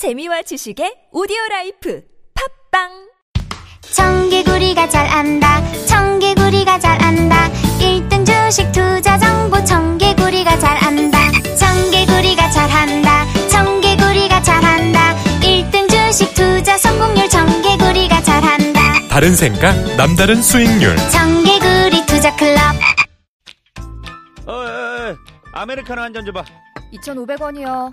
재미와 지식의 오디오 라이프. 팟빵! 청개구리가 잘 안다. 청개구리가 잘 안다. 1등 주식 투자 정보. 청개구리가 잘 안다. 청개구리가 잘 안다. 청개구리가 잘 한다. 1등 주식 투자 성공률. 청개구리가 잘 한다. 다른 생각, 남다른 수익률. 청개구리 투자 클럽. 어, 어, 어, 아메리카노 한 잔 줘봐. 2,500원이요.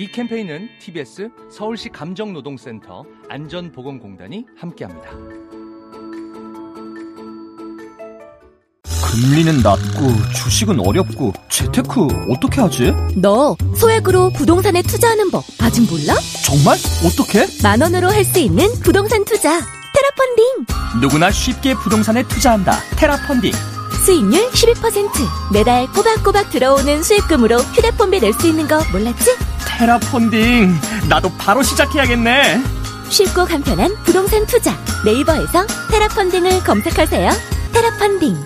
이 캠페인은 TBS 서울시 감정노동센터 안전보건공단이 함께합니다. 금리는 낮고 주식은 어렵고 재테크 어떻게 하지? 너 소액으로 부동산에 투자하는 법 아직 몰라? 정말? 어떻게? 만 원으로 할 수 있는 부동산 투자 테라펀딩 누구나 쉽게 부동산에 투자한다. 테라펀딩. 수익률 12% 매달 꼬박꼬박 들어오는 수익금으로 휴대폰비 낼 수 있는 거 몰랐지? 테라펀딩. 나도 바로 시작해야겠네. 쉽고 간편한 부동산 투자 네이버에서 테라펀딩을 검색하세요 테라펀딩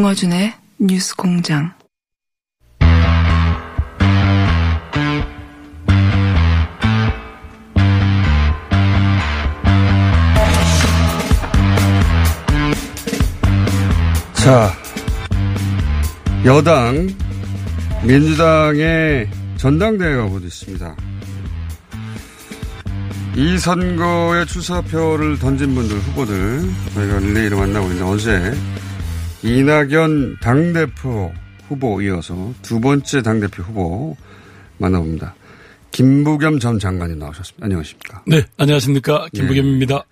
김어준의 뉴스 공장. 자, 여당, 민주당의 전당대회가 곧 있습니다. 이 선거에 출사표를 던진 분들, 후보들, 저희가 릴레이로 만나고 있는데 어제 이낙연 당대표 후보 이어서 두 번째 당대표 후보 만나봅니다. 김부겸 전 장관님 나오셨습니다. 안녕하십니까. 네, 안녕하십니까. 김부겸입니다.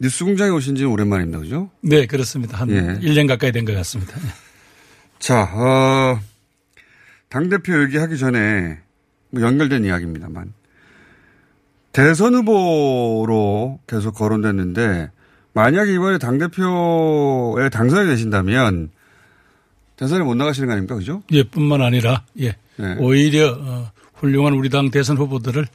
뉴스 공장에 오신 지는 오랜만입니다. 그죠? 네, 그렇습니다. 한 예. 1년 가까이 된 것 같습니다. 자, 어, 당대표 얘기하기 전에 뭐 연결된 이야기입니다만 대선 후보로 계속 거론됐는데 만약에 이번에 당대표에 당선이 되신다면 대선에 못 나가시는 거 아닙니까? 그죠? 예, 뿐만 아니라, 예. 네. 오히려, 어, 훌륭한 우리 당 대선 후보들을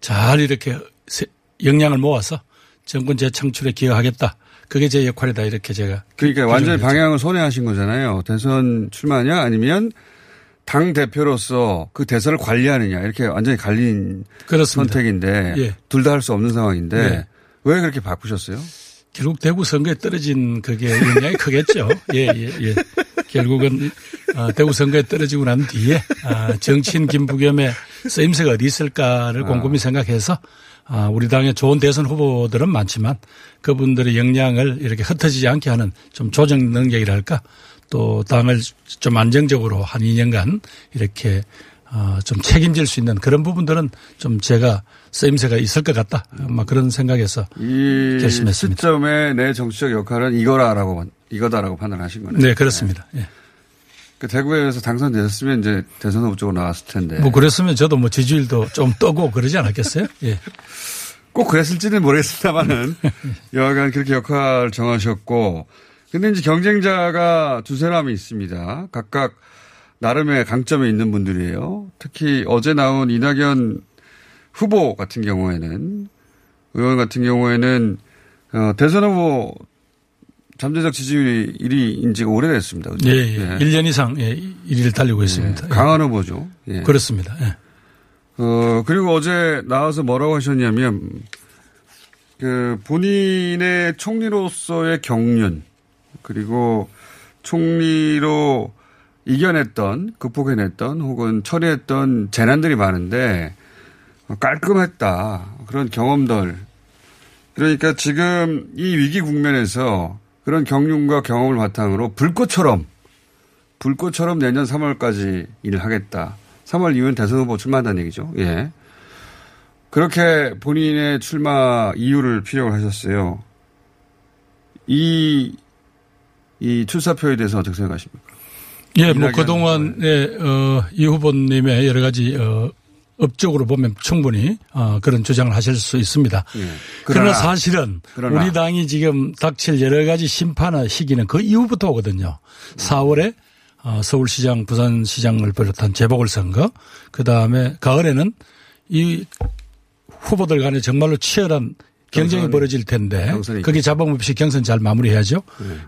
잘 이렇게 세- 역량을 모아서 정권 재창출에 기여하겠다. 그게 제 역할이다. 이렇게 제가. 그러니까 완전히 규정을 방향을 손해하신 거잖아요. 대선 출마냐 아니면 당 대표로서 그 대선을 관리하느냐 이렇게 완전히 갈린 그렇습니다. 선택인데 예. 둘다 할 수 없는 상황인데 네. 왜 그렇게 바꾸셨어요? 결국 대구 선거에 떨어진 그게 영향이 크겠죠. 예, 예, 예. 결국은 어, 대구 선거에 떨어지고 난 뒤에 아, 정치인 김부겸의 쓰임새가 어디 있을까를 곰곰이 생각해서 아, 우리 당의 좋은 대선 후보들은 많지만 그분들의 역량을 이렇게 흩어지지 않게 하는 좀 조정 능력이랄까 또 당을 좀 안정적으로 한 2년간 이렇게 어, 좀 책임질 수 있는 그런 부분들은 좀 제가 쓰임새가 있을 것 같다. 막 그런 생각에서 이 결심했습니다. 시점에 내 정치적 역할은 이거라라고 이거다라고 판단하신 거네요. 네, 그렇습니다. 예. 그 대구에서 당선됐으면 이제 대선 후보 쪽으로 나왔을 텐데 뭐 그랬으면 저도 뭐 지지율도 좀 떠고 그러지 않았겠어요? 예. 꼭 그랬을지는 모르겠습니다만은 여하간 그렇게 역할 정하셨고 근데 이제 경쟁자가 두 사람이 있습니다. 각각 나름의 강점이 있는 분들이에요. 특히 어제 나온 이낙연 후보 같은 경우에는 의원 같은 경우에는 어, 대선 후보 잠재적 지지율이 1위인 지가 오래됐습니다. 그죠? 예, 예. 1년 이상 예, 1위를 달리고 있습니다. 예, 강한 후보죠. 예. 예. 그렇습니다. 예. 어, 그리고 어제 나와서 뭐라고 하셨냐면, 그, 본인의 총리로서의 경륜, 그리고 총리로 이겨냈던, 극복해냈던, 혹은 처리했던 재난들이 많은데, 어, 깔끔했다. 그런 경험들. 그러니까 지금 이 위기 국면에서 그런 경륜과 경험을 바탕으로 불꽃처럼, 불꽃처럼 내년 3월까지 일을 하겠다. 3월 이후엔 대선 후보 출마한다는 얘기죠. 예. 그렇게 본인의 출마 이유를 피력을 하셨어요. 이, 이 출사표에 대해서 어떻게 생각하십니까? 예, 뭐 그동안 예, 어, 이 후보님의 여러 가지 어, 업적으로 보면 충분히 어, 그런 주장을 하실 수 있습니다. 예. 그러나, 사실은 그러나. 우리 당이 지금 닥칠 여러 가지 심판의 시기는 그 이후부터 오거든요. 4월에 어, 서울시장, 부산시장을 비롯한 재보궐선거, 그 다음에 가을에는 이 후보들 간에 정말로 치열한 경쟁이 벌어질 텐데 거기 잡음 없이 경선 잘 마무리해야죠.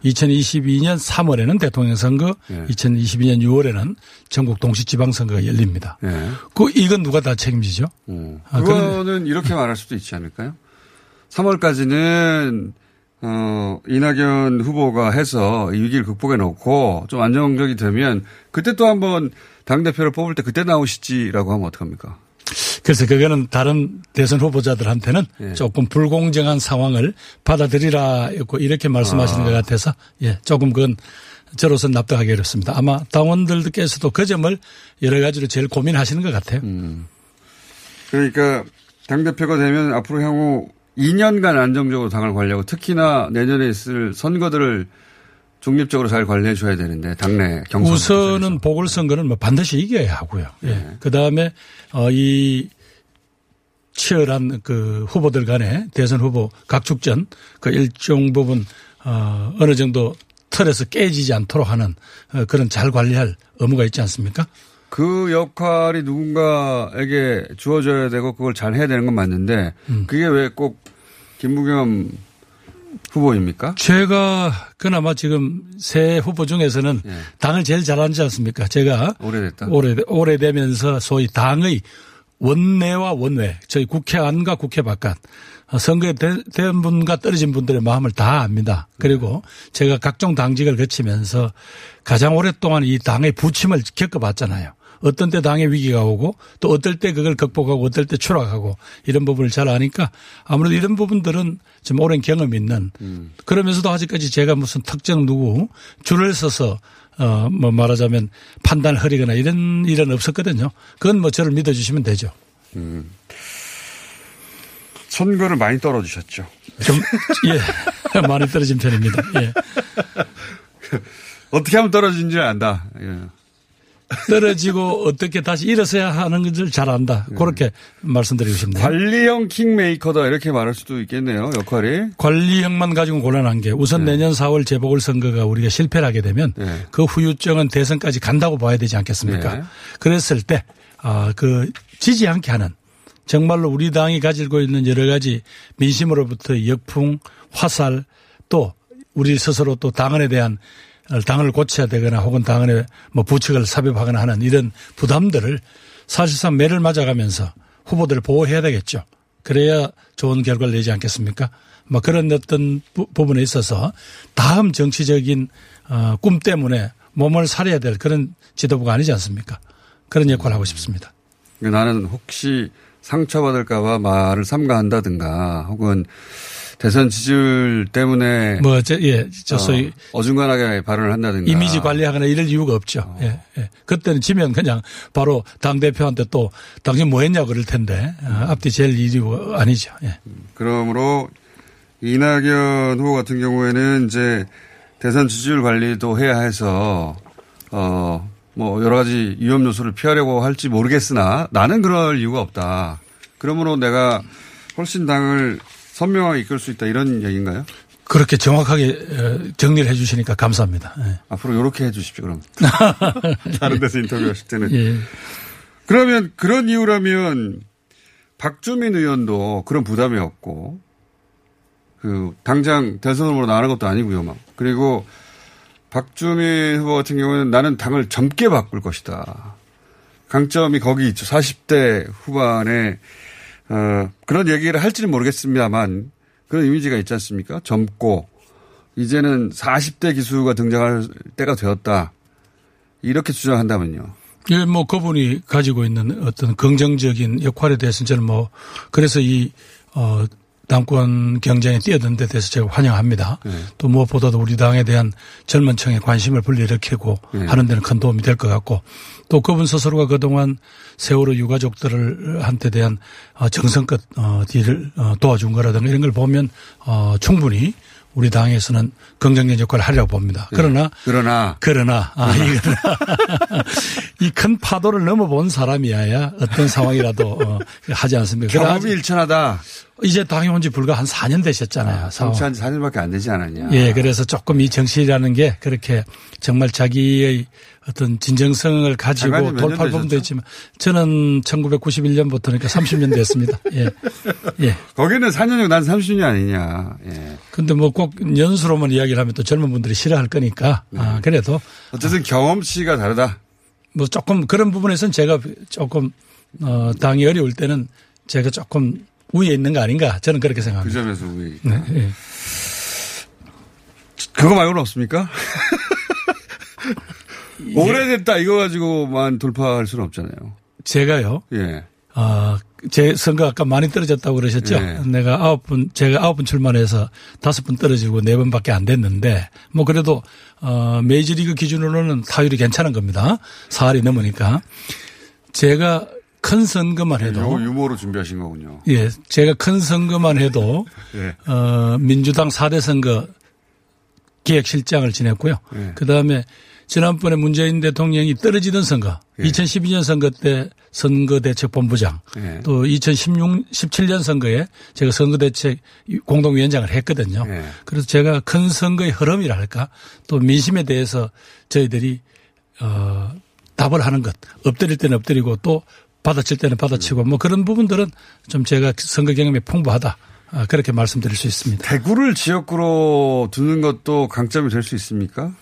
2022년 3월에는 대통령 선거, 네. 2022년 6월에는 전국 동시 지방선거가 열립니다. 예. 그 이건 누가 다 책임지죠? 음. 아, 그거는 이렇게 말할 수도 있지 않을까요? 3월까지는 어, 이낙연 후보가 해서 이 위기를 극복해 놓고 좀 안정적이 되면 그때 또 한번 당대표를 뽑을 때 그때 나오시지라고 하면 어떡합니까? 그래서 그거는 다른 대선 후보자들한테는 예. 조금 불공정한 상황을 받아들이라 이렇게 말씀하시는 아. 것 같아서 예, 조금 그건 저로서는 납득하기 어렵습니다. 아마 당원들께서도 그 점을 여러 가지로 제일 고민하시는 것 같아요. 음. 그러니까 당대표가 되면 앞으로 향후 2년간 안정적으로 당을 관리하고 특히나 내년에 있을 선거들을 중립적으로 잘 관리해 줘야 되는데 당내 경선 우선은 보궐선거는 뭐 반드시 이겨야 하고요. 예. 그 다음에 어, 이 치열한 그 후보들 간에 대선 후보 각축전 그 일정 부분 어, 어느 정도 틀에서 깨지지 않도록 하는 어, 그런 잘 관리할 의무가 있지 않습니까? 그 역할이 누군가에게 주어져야 되고 그걸 잘 해야 되는 건 맞는데 음. 그게 왜 꼭 김부겸 후보입니까? 제가 그나마 지금 새 후보 중에서는 예. 당을 제일 잘하지 않습니까? 제가 오래됐다. 오래, 오래되면서 소위 당의 원내와 원외, 저희 국회 안과 국회 바깥, 어, 선거에 대- 된 분과 떨어진 분들의 마음을 다 압니다. 그리고 제가 각종 당직을 거치면서 가장 오랫동안 이 당의 부침을 겪어봤잖아요. 어떤 때 당의 위기가 오고 또 어떨 때 그걸 극복하고 어떨 때 추락하고 이런 부분을 잘 아니까 아무래도 이런 부분들은 좀 오랜 경험이 있는 그러면서도 아직까지 제가 무슨 특정 누구 줄을 서서 어, 뭐 말하자면 판단을 흐리거나 이런 일은 없었거든요. 그건 뭐 저를 믿어주시면 되죠. 선거를 많이 떨어지셨죠. 좀, 예. 많이 떨어진 편입니다. 예. 어떻게 하면 떨어진지 안다. 예. 떨어지고 어떻게 다시 일어서야 하는 것을 잘 안다. 그렇게 말씀드리고 싶네요. 관리형 킹메이커다 이렇게 말할 수도 있겠네요. 역할이. 관리형만 가지고 곤란한 게 우선 내년 4월 재보궐선거가 우리가 실패를 하게 되면 네. 그 후유증은 대선까지 간다고 봐야 되지 않겠습니까? 네. 그랬을 때, 아, 그 지지 않게 하는 정말로 우리 당이 가지고 있는 여러 가지 민심으로부터 역풍, 화살 또 우리 스스로 또 당원에 대한 어, 당을 고쳐야 되거나 혹은 당원의 뭐 부책을 삽입하거나 하는 이런 부담들을 사실상 매를 맞아가면서 후보들을 보호해야 되겠죠. 그래야 좋은 결과를 내지 않겠습니까? 뭐 그런 어떤 부, 분에 있어서 다음 정치적인 어, 꿈 때문에 몸을 사려야 될 그런 지도부가 아니지 않습니까? 그런 역할을 하고 싶습니다. 나는 혹시 상처받을까봐 말을 삼가한다든가 혹은 대선 지지율 때문에 뭐, 저, 예, 저 소위 어, 어중간하게 발언을 한다든가 이미지 관리하거나 이럴 이유가 없죠. 예, 예. 그때는 지면 그냥 바로 당 대표한테 또 당신 뭐 했냐고 그럴 텐데 어, 앞뒤 제일 이유 아니죠. 예. 그러므로 이낙연 후보 같은 경우에는 이제 대선 지지율 관리도 해야 해서 어 뭐 여러 가지 위험 요소를 피하려고 할지 모르겠으나 나는 그럴 이유가 없다. 그러므로 내가 훨씬 당을 선명하게 이끌 수 있다 이런 얘기인가요? 그렇게 정확하게 어, 정리를 해 주시니까 감사합니다. 예. 앞으로 이렇게 해 주십시오, 그럼. 다른 데서 인터뷰하실 때는. 예. 그러면 그런 이유라면 박주민 의원도 그런 부담이 없고 그 당장 대선 후보로 나가는 것도 아니고요. 막. 그리고 박주민 후보 같은 경우는 나는 당을 젊게 바꿀 것이다. 강점이 거기 있죠. 40대 후반에 어, 그런 얘기를 할지는 모르겠습니다만 그런 이미지가 있지 않습니까? 젊고 이제는 40대 기수가 등장할 때가 되었다. 이렇게 주장한다면요. 예, 뭐 그분이 가지고 있는 어떤 긍정적인 역할에 대해서는 저는 뭐 그래서 이, 어, 당권 경쟁에 뛰어든 데 대해서 제가 환영합니다. 네. 또 무엇보다도 우리 당에 대한 젊은 층의 관심을 불러일으키고 네. 하는 데는 큰 도움이 될 것 같고 또 그분 스스로가 그동안 세월호 유가족들을 한테 대한 어, 정성껏 어, 뒤를 어, 도와준 거라든가 이런 걸 보면 어, 충분히 우리 당에서는 긍정적 역할을 하려고 봅니다. 그러나 그러나 그러나 아 이거는 이큰 파도를 넘어본 사람이어야 어떤 상황이라도 어, 하지 않습니까? 경험이 일천하다. 이제 당에 온 지 불과 한 4년 되셨잖아요. 상황. 정치한 지 4년밖에 안 되지 않았냐. 예, 그래서 조금 이 정치라는 게 그렇게 정말 자기의 어떤 진정성을 가지고 되셨죠? 있지만 저는 1991년부터니까 30년 됐습니다. 예. 예. 거기는 4년이고 난 30년 아니냐. 예. 근데 뭐 꼭 연수로만 이야기를 하면 또 젊은 분들이 싫어할 거니까 아, 그래도 어쨌든 경험치가 다르다. 뭐 조금 그런 부분에서는 제가 조금 어, 당이 어려울 때는 제가 조금 위에 있는 거 아닌가 저는 그렇게 그 생각합니다. 점에서 우리. 네, 예. 그거 말고는 없습니까? 오래됐다 이거 가지고만 돌파할 수는 없잖아요. 제가요. 예. 아, 제 선거 아까 많이 떨어졌다고 그러셨죠? 네. 내가 아홉 분, 제가 아홉 분 출마해서 다섯 분 떨어지고 네 번밖에 안 됐는데 뭐 그래도 어, 메이저리그 기준으로는 타율이 괜찮은 겁니다. 사할이 넘으니까. 제가 큰 선거만 해도 유머로 준비하신 거군요. 예, 제가 큰 선거만 해도 예. 어, 민주당 4대 선거 기획실장을 지냈고요. 예. 그 다음에 지난번에 문재인 대통령이 떨어지던 선거, 예. 2012년 선거 때 선거대책본부장, 예. 또 2016, 17년 선거에 제가 선거대책 공동위원장을 했거든요. 예. 그래서 제가 큰 선거의 흐름이라 할까, 또 민심에 대해서 저희들이 어, 답을 하는 것, 엎드릴 때는 엎드리고 또 받아칠 때는 받아치고 뭐 그런 부분들은 좀 제가 선거 경험이 풍부하다. 아, 그렇게 말씀드릴 수 있습니다. 대구를 지역구로 두는 것도 강점이 될 수 있습니까?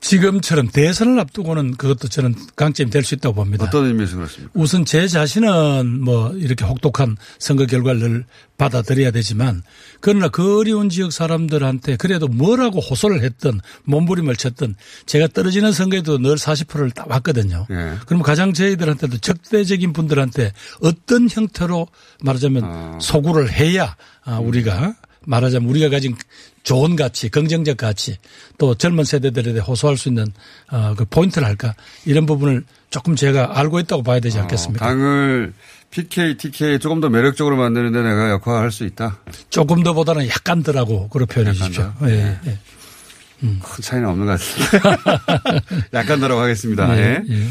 지금처럼 대선을 앞두고는 그것도 저는 강점이 될 수 있다고 봅니다. 어떤 의미에서 그렇습니까? 우선 제 자신은 뭐 이렇게 혹독한 선거 결과를 받아들여야 되지만 그러나 그 어려운 지역 사람들한테 그래도 뭐라고 호소를 했든 몸부림을 쳤든 제가 떨어지는 선거에도 늘 40%를 딱 왔거든요. 예. 그럼 가장 저희들한테도 적대적인 분들한테 어떤 형태로 말하자면 소구를 해야 아, 우리가 말하자면 우리가 가진 좋은 가치, 긍정적 가치, 또 젊은 세대들에 대해 호소할 수 있는 어, 그 포인트를 할까 이런 부분을 조금 제가 알고 있다고 봐야 되지 않겠습니까? 어, 당을 PK, TK 조금 더 매력적으로 만드는 데 내가 역할을 할수 있다. 조금 더 보다는 약간 더라고 그렇게 표현해 주십시오. 더? 예, 예. 큰 차이는 없는 것 같습니다. 약간 더라고 하겠습니다. 예. 예, 예.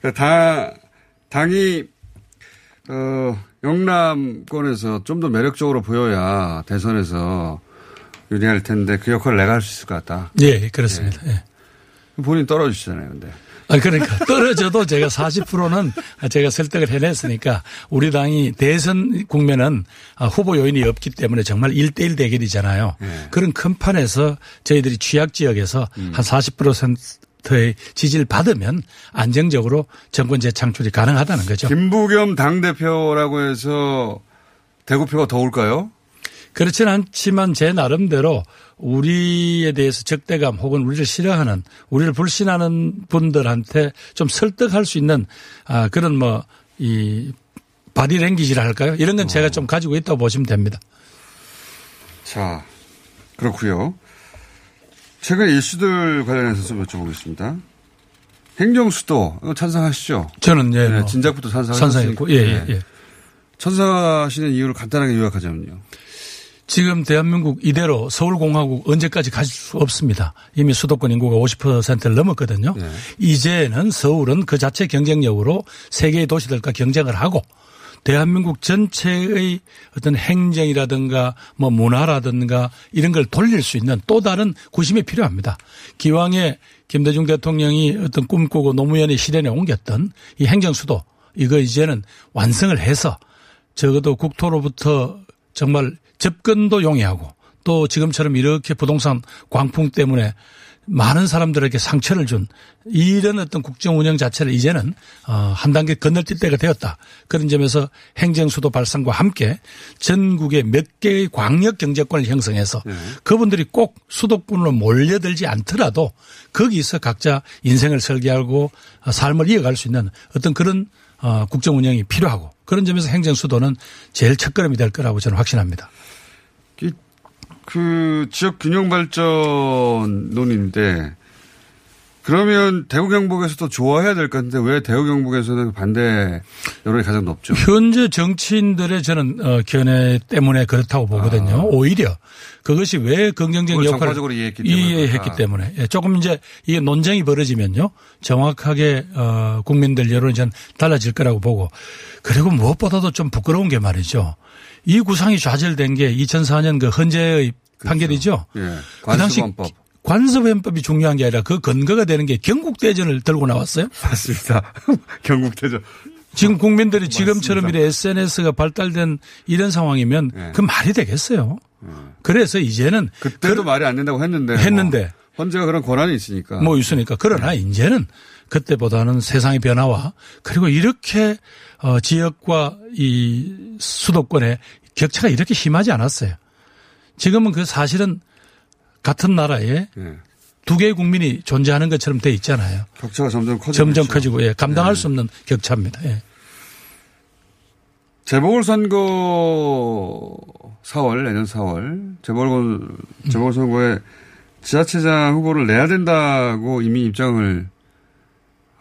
그러니까 당, 당이, 어, 영남권에서 좀 더 매력적으로 보여야 대선에서 유리할 텐데 그 역할을 내가 할 수 있을 것 같다. 예, 그렇습니다. 예. 본인 떨어지시잖아요, 근데. 아, 그러니까 떨어져도 제가 40%는 제가 설득을 해냈으니까 우리 당이 대선 국면은 아, 후보 요인이 없기 때문에 정말 1대1 대결이잖아요. 네. 그런 큰 판에서 저희들이 취약 지역에서 음. 한40% 의 지지를 받으면 안정적으로 정권 재창출이 가능하다는 거죠. 김부겸 당대표라고 해서 대구표가 더 올까요? 그렇지는 않지만 제 나름대로 우리에 대해서 적대감 혹은 우리를 싫어하는 우리를 불신하는 분들한테 좀 설득할 수 있는 아 그런 뭐 이 바디랭귀지라 할까요? 이런 건 제가 좀 가지고 있다고 보시면 됩니다. 자, 그렇고요 최근 이슈들 관련해서 좀 여쭤보겠습니다. 행정수도 이거 찬성하시죠? 저는 예, 네, 뭐 진작부터. 찬성했고 예, 예, 네. 예. 찬성하시는 이유를 간단하게 요약하자면요. 지금 대한민국 이대로 서울공화국 언제까지 가질 수 없습니다. 이미 수도권 인구가 50%를 넘었거든요. 네. 이제는 서울은 그 자체 경쟁력으로 세계의 도시들과 경쟁을 하고 대한민국 전체의 어떤 행정이라든가 뭐 문화라든가 이런 걸 돌릴 수 있는 또 다른 구심이 필요합니다. 기왕에 김대중 대통령이 어떤 꿈꾸고 노무현의 실현에 옮겼던 이 행정수도 이거 이제는 완성을 해서 적어도 국토로부터 정말 접근도 용이하고 또 지금처럼 이렇게 부동산 광풍 때문에 많은 사람들에게 상처를 준 이런 어떤 국정 운영 자체를 이제는 어, 한 단계 건널뛸 때가 되었다. 그런 점에서 행정 수도 발상과 함께 전국의 몇 개의 광역 경제권을 형성해서 그분들이 꼭 수도권으로 몰려들지 않더라도 거기서 각자 인생을 설계하고 어, 삶을 이어갈 수 있는 어떤 그런 어, 국정 운영이 필요하고 그런 점에서 행정 수도는 제일 첫걸음이 될 거라고 저는 확신합니다. 이, 그 지역 균형 발전론인데 그러면 대구 경북에서도 좋아해야 될것 같은데 왜 대구 경북에서는 반대 여론이 가장 높죠? 현재 정치인들의 저는 어, 견해 때문에 그렇다고 보거든요. 오히려 그것이 왜 긍정적인 아. 역할을 이해했기 때문에 이해했기. 때문에 예, 조금 이제 이게 논쟁이 벌어지면요 정확하게 어, 국민들 여론이 전 달라질 거라고 보고 그리고 무엇보다도 좀 부끄러운 게 말이죠. 이 구상이 좌절된 게 2004년 그 헌재의 판결이죠. 예. 그 당시. 관습헌법이 중요한 게 아니라 그 근거가 되는 게 경국대전을 들고 나왔어요. 맞습니다. 경국대전. 지금 국민들이 지금처럼 이래 SNS가 발달된 이런 상황이면 네. 그 말이 되겠어요. 그래서 이제는 그때도 말이 안 된다고 했는데. 했는데. 뭐 헌재가 그런 권한이 있으니까. 뭐 있으니까 그러나 이제는 그때보다는 세상의 변화와 그리고 이렇게 어 지역과 이 수도권의 격차가 이렇게 심하지 않았어요. 지금은 그 사실은 같은 나라에 예. 두 개의 국민이 존재하는 것처럼 돼 있잖아요. 격차가 점점 커지고 점점. 커지고 예, 감당할 네. 수 없는 격차입니다. 예. 재보궐선거 4월 내년 4월 재보궐 재보궐선거에 지자체장 후보를 내야 된다고 이미 입장을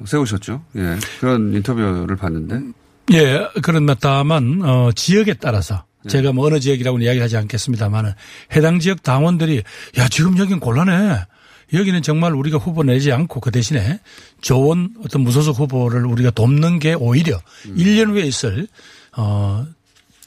세우셨죠. 예. 그런 인터뷰를 봤는데. 예, 그런 다만 어, 지역에 따라서 네. 제가 뭐 어느 지역이라고는 이야기하지 않겠습니다만은 해당 지역 당원들이 야 지금 여긴 곤란해. 여기는 정말 우리가 후보 내지 않고 그 대신에 좋은 어떤 무소속 후보를 우리가 돕는 게 오히려 음. 1년 후에 있을 어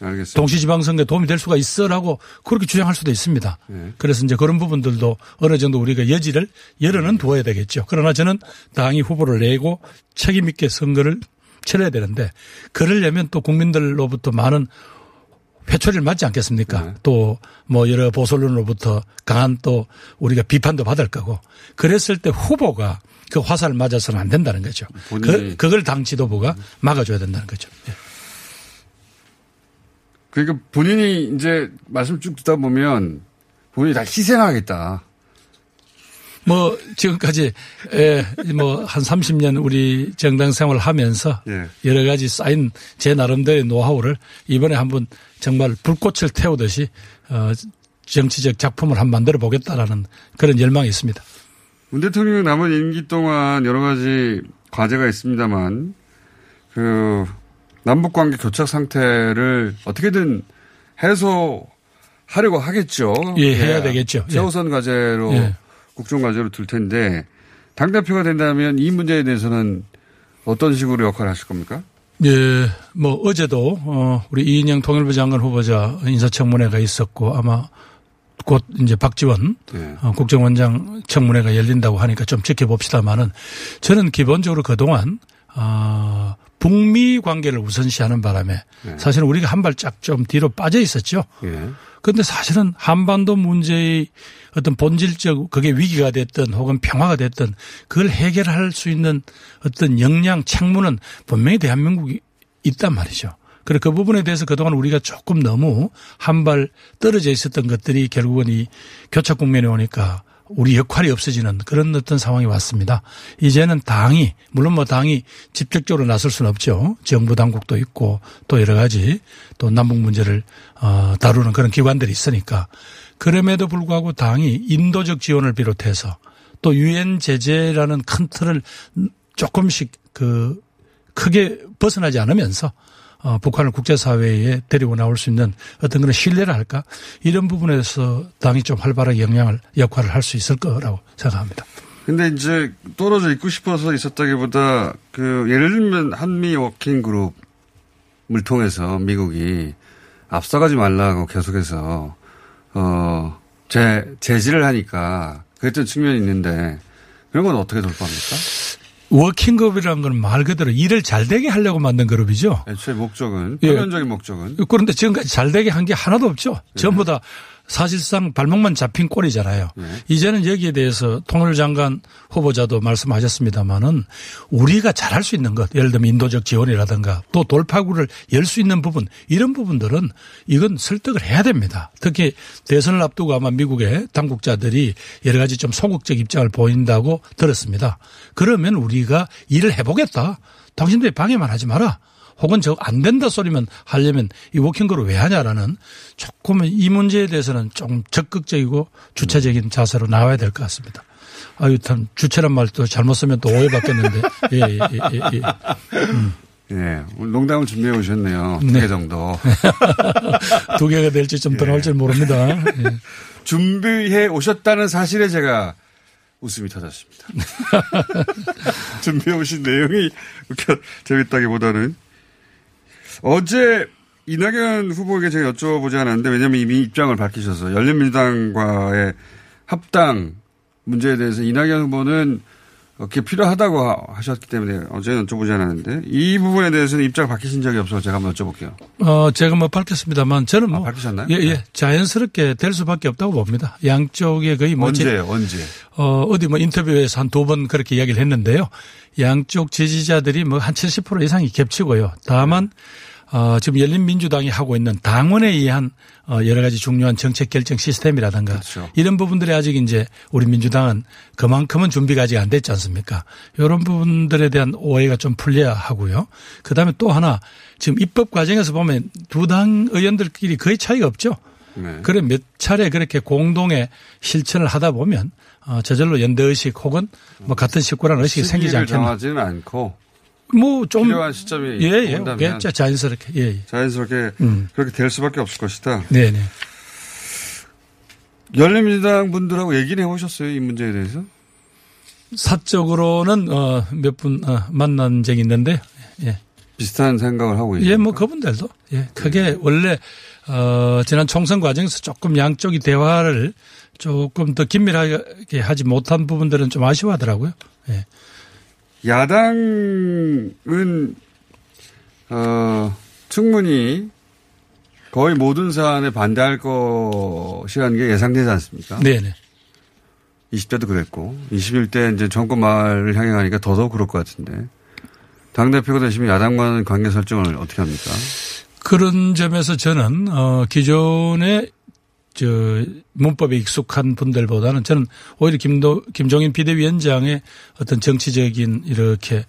알겠습니다. 동시지방선거에 도움이 될 수가 있어라고 그렇게 주장할 수도 있습니다. 네. 그래서 이제 그런 부분들도 어느 정도 우리가 여지를 열어는 두어야 되겠죠. 그러나 저는 당이 후보를 내고 책임 있게 선거를 치러야 되는데 그러려면 또 국민들로부터 많은 회초리를 맞지 않겠습니까? 네. 또뭐 여러 보수론으로부터 강한 또 우리가 비판도 받을 거고 그랬을 때 후보가 그 화살을 맞아서는 안 된다는 거죠. 그, 그걸 당 지도부가 막아줘야 된다는 거죠. 예. 그러니까 본인이 이제 말씀 쭉 듣다 보면 본인이 다 희생하겠다. 뭐 지금까지 뭐한 30년 우리 정당 생활을 하면서 예. 여러 가지 쌓인 제 나름대로의 노하우를 이번에 한번 정말 불꽃을 태우듯이 어 정치적 작품을 한번 만들어 보겠다라는 그런 열망이 있습니다. 문 대통령 남은 임기 동안 여러 가지 과제가 있습니다만 그 남북 관계 교착 상태를 어떻게든 해소하려고 하겠죠. 예, 해야 되겠죠. 예. 최우선 과제로 예. 국정 과제로 둘 텐데 당 대표가 된다면 이 문제에 대해서는 어떤 식으로 역할을 하실 겁니까? 예, 뭐 어제도 어 우리 이인영 통일부 장관 후보자 인사청문회가 있었고 아마 곧 이제 박지원 예. 어, 국정원장 청문회가 열린다고 하니까 좀 지켜봅시다만은 저는 기본적으로 그동안 아 북미 관계를 우선시하는 바람에 사실은 우리가 한 발짝 좀 뒤로 빠져 있었죠. 예. 그런데 사실은 한반도 문제의 어떤 본질적 그게 위기가 됐든 혹은 평화가 됐든 그걸 해결할 수 있는 어떤 역량 창문은 분명히 대한민국이 있단 말이죠. 그래 그 부분에 대해서 그동안 우리가 조금 너무 한 발 떨어져 있었던 것들이 결국은 이 교착 국면에 오니까 우리 역할이 없어지는 그런 어떤 상황이 왔습니다. 이제는 당이 물론 뭐 당이 직접적으로 나설 수는 없죠. 정부 당국도 있고 또 여러 가지 또 남북 문제를 어 다루는 그런 기관들이 있으니까 그럼에도 불구하고 당이 인도적 지원을 비롯해서 또 유엔 제재라는 큰 틀을 조금씩 그 크게 벗어나지 않으면서 어, 북한을 국제사회에 데리고 나올 수 있는 어떤 그런 신뢰를 할까 이런 부분에서 당이 좀 활발하게 영향을 역할을 할 수 있을 거라고 생각합니다. 근데 이제 떨어져 있고 싶어서 있었다기보다 그 예를 들면 한미 working group을 통해서 미국이 앞서가지 말라고 계속해서 어, 제, 제지를 하니까 그랬던 측면이 있는데 그런 건 어떻게 돌파합니까? working group이라는 건 말 그대로 일을 잘 되게 하려고 만든 그룹이죠. 애초에 목적은, 예. 표면적인 목적은. 그런데 지금까지 잘 되게 한 게 하나도 없죠. 전부 다 사실상 발목만 잡힌 꼴이잖아요. 이제는 여기에 대해서 통일장관 후보자도 말씀하셨습니다마는 우리가 잘할 수 있는 것, 예를 들면 인도적 지원이라든가 또 돌파구를 열 수 있는 부분 이런 부분들은 이건 설득을 해야 됩니다. 특히 대선을 앞두고 아마 미국의 당국자들이 여러 가지 좀 소극적 입장을 보인다고 들었습니다. 그러면 우리가 일을 해보겠다. 당신들이 방해만 하지 마라. 혹은 저 안 된다 소리면 하려면 이 워킹그룹 왜 하냐라는 조금 이 문제에 대해서는 좀 적극적이고 주체적인 자세로 나와야 될 것 같습니다. 아유, 참, 주체란 말도 잘못 쓰면 또 오해받겠는데. 예, 예, 예, 예, 예. 예. 오늘 농담을 준비해 오셨네요. 두 네. 개 정도. 두 개가 될지 좀더 나올 줄 모릅니다. 예. 준비해 오셨다는 사실에 제가 웃음이 터졌습니다. 준비해 오신 내용이 재밌다기보다는 어제 이낙연 후보에게 제가 여쭤보지 않았는데 왜냐하면 이미 입장을 밝히셔서 열린민주당과의 합당 문제에 대해서 이낙연 후보는 그게 필요하다고 하- 하셨기 때문에 어제 여쭤보지 않았는데 이 부분에 대해서는 입장을 밝히신 적이 없어서 제가 한번 여쭤볼게요. 어, 제가 뭐 밝혔습니다만 저는 뭐. 아, 밝히셨나요? 예, 예. 네. 자연스럽게 될 수밖에 없다고 봅니다. 양쪽에 거의 뭐. 제- 언제요? 언제? 어, 어디 뭐 인터뷰에서 한 두 번 그렇게 이야기를 했는데요. 양쪽 지지자들이 뭐 한 70% 이상이 겹치고요. 다만, 어, 지금 열린민주당이 하고 있는 당원에 의한 어, 여러 가지 중요한 정책 결정 시스템이라든가 그렇죠. 이런 부분들이 아직 이제 우리 민주당은 그만큼은 준비가 아직 안 됐지 않습니까? 이런 부분들에 대한 오해가 좀 풀려야 하고요. 그 다음에 또 하나 지금 입법 과정에서 보면 두 당 의원들끼리 거의 차이가 없죠. 네. 그래 몇 차례 그렇게 공동의 실천을 하다 보면 어, 저절로 연대 의식 혹은 뭐 같은 식구라는 의식이 생기지 않겠나. 정하지는 않고 뭐좀 필요한 시점이 예, 예. 온다면 예, 자- 자연스럽게 예. 예. 자연스럽게 음. 그렇게 될 수밖에 없을 것이다. 네, 네. 열린민주당 분들하고 얘기를 해보셨어요 이 문제에 대해서? 사적으로는 어, 몇분 어, 만난 적이 있는데 예. 비슷한 생각을 하고 있어요. 예, 뭐 그분들도 예, 크게 원래 어, 지난 총선 과정에서 조금 양쪽이 대화를 조금 더 긴밀하게 하지 못한 부분들은 좀 아쉬워하더라고요. 예. 야당은 어, 충분히 거의 모든 사안에 반대할 것이라는 게 예상되지 않습니까? 네, 네. 20대도 그랬고 21대 이제 정권 말을 향해 가니까 더더욱 그럴 것 같은데 당 대표가 되시면 야당과는 관계 설정을 어떻게 합니까? 그런 점에서 저는 어 기존의 저 문법에 익숙한 분들보다는 저는 오히려 김도 김종인 비대위원장의 어떤 정치적인 이렇게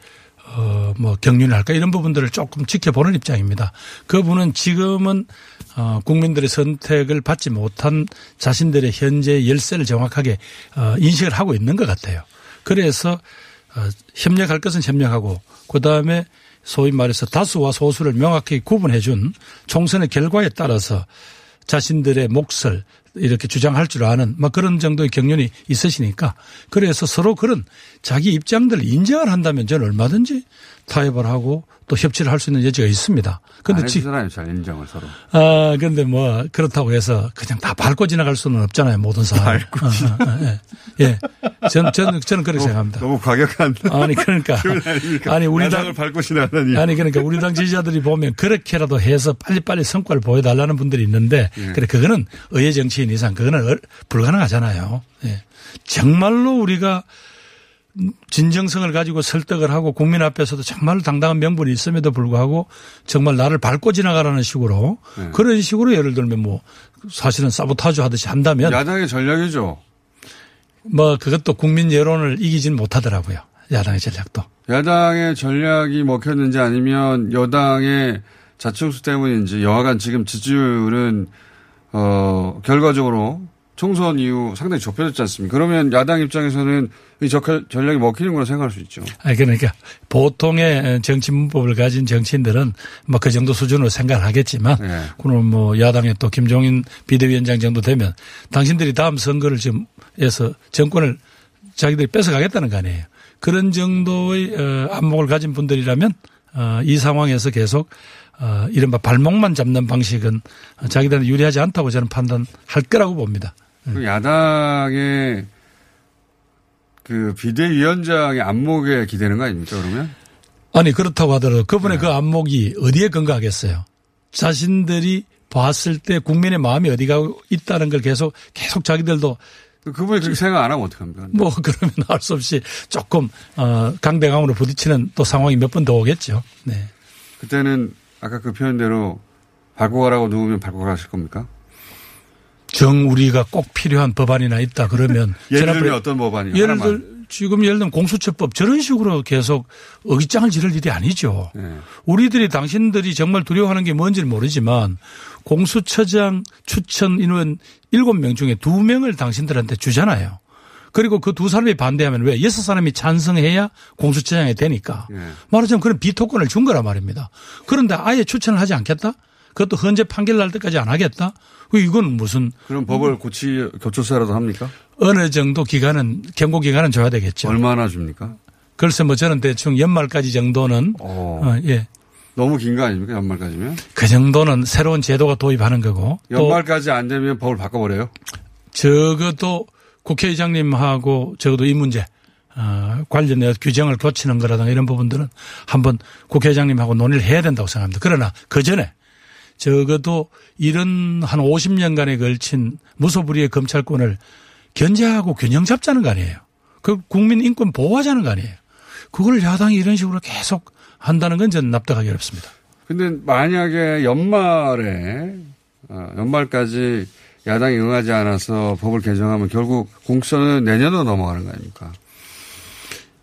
어 뭐 경륜할까 이런 부분들을 조금 지켜보는 입장입니다. 그분은 지금은 어 국민들의 선택을 받지 못한 자신들의 현재 열쇠를 정확하게 어 인식을 하고 있는 것 같아요. 그래서 어, 협력할 것은 협력하고 그 다음에 소위 말해서 다수와 소수를 명확히 구분해 준 총선의 결과에 따라서 자신들의 몫을 이렇게 주장할 줄 아는 막 그런 정도의 경륜이 있으시니까 그래서 서로 그런 자기 입장들을 인정을 한다면 저는 얼마든지 타협을 하고 또 협치를 할 수 있는 여지가 있습니다. 근데 안 지, 해주잖아요, 잘 인정을 서로. 아, 근데 뭐, 그렇다고 해서 그냥 다 밟고 지나갈 수는 없잖아요, 모든 사람. 밟고 예. 예. 전, 전, 저는 그렇게 생각합니다. 너무 과격한 아니, 그러니까. 아니, 우리 당, 밟고 지나가다니. 아니, 그러니까 우리 당 지지자들이 보면 그렇게라도 해서 빨리빨리 성과를 보여달라는 분들이 있는데, 예. 그래, 그거는 의회 정치인 이상 그거는 얼- 불가능하잖아요. 예. 정말로 우리가 진정성을 가지고 설득을 하고 국민 앞에서도 정말 당당한 명분이 있음에도 불구하고 정말 나를 밟고 지나가라는 식으로 네. 그런 식으로 예를 들면 뭐 사실은 사보타주 하듯이 한다면 야당의 전략이죠. 뭐 그것도 국민 여론을 이기진 못하더라고요. 야당의 전략도. 야당의 전략이 먹혔는지 아니면 여당의 자충수 때문인지 여하간 지금 지지율은 어 결과적으로 총선 이후 상당히 좁혀졌지 않습니까? 그러면 야당 입장에서는 이 적- 전략이 먹히는 거라 생각할 수 있죠. 아니 그러니까 보통의 정치 문법을 가진 정치인들은 뭐 그 정도 수준으로 생각을 하겠지만 네. 그럼 뭐 야당의 또 김종인 비대위원장 정도 되면 당신들이 다음 선거를 지금 해서 정권을 자기들이 뺏어가겠다는 거 아니에요. 그런 정도의 어, 안목을 가진 분들이라면 어, 이 상황에서 계속 어, 이른바 발목만 잡는 방식은 자기들한테 유리하지 않다고 저는 판단할 거라고 봅니다. 그 야당의 그 비대위원장의 안목에 기대는 거 아닙니까, 그러면? 아니 그렇다고 하더라도 그분의 그 안목이 어디에 근거하겠어요. 자신들이 봤을 때 국민의 마음이 어디가 있다는 걸 계속 계속 자기들도 그분이 그렇게 생각 안 하면 어떡합니까? 뭐 그러면 할수 없이 조금 어 강대강으로 부딪히는 또 상황이 몇 번 더 오겠죠. 네. 그때는 아까 그 표현대로 밟고 가라고 누우면 밟고 가실 겁니까? 정 우리가 꼭 필요한 법안이나 있다 그러면 예를 들면 어떤 법안이 예를. 들 지금 예를 들면 공수처법 저런 식으로 계속 어깃장을 지를 일이 아니죠. 네. 우리들이 당신들이 정말 두려워하는 게 뭔지는 모르지만 공수처장 추천 인원 7명 중에 2명을 당신들한테 주잖아요. 그리고 그 두 사람이 반대하면 왜 여섯 사람이 찬성해야 공수처장이 되니까 네. 말하자면 그런 비토권을 준 거란 말입니다. 그런데 아예 추천을 하지 않겠다? 그것도 헌재 판결 날 때까지 안 하겠다? 그 이건 무슨 그럼 법을 고치 교초사라도 합니까? 어느 정도 기간은 경고 기간은 줘야 되겠죠. 얼마나 줍니까? 글쎄 뭐 저는 대충 연말까지 정도는 어. 어, 예. 너무 긴 거 아닙니까? 연말까지면? 그 정도는 새로운 제도가 도입하는 거고 또 연말까지 안 되면 법을 바꿔버려요? 적어도 국회의장님하고 적어도 이 문제 어, 관련해 규정을 고치는 거라든가 이런 부분들은 한번 국회의장님하고 논의를 해야 된다고 생각합니다. 그러나 그 전에 적어도 이런 한 50년간에 걸친 무소불위의 검찰권을 견제하고 균형 잡자는 거 아니에요. 그 국민 인권 보호하자는 거 아니에요. 그걸 야당이 이런 식으로 계속 한다는 건 저는 납득하기 어렵습니다. 근데 만약에 연말에, 어, 연말까지 야당이 응하지 않아서 법을 개정하면 결국 공수처는 내년으로 넘어가는 거 아닙니까?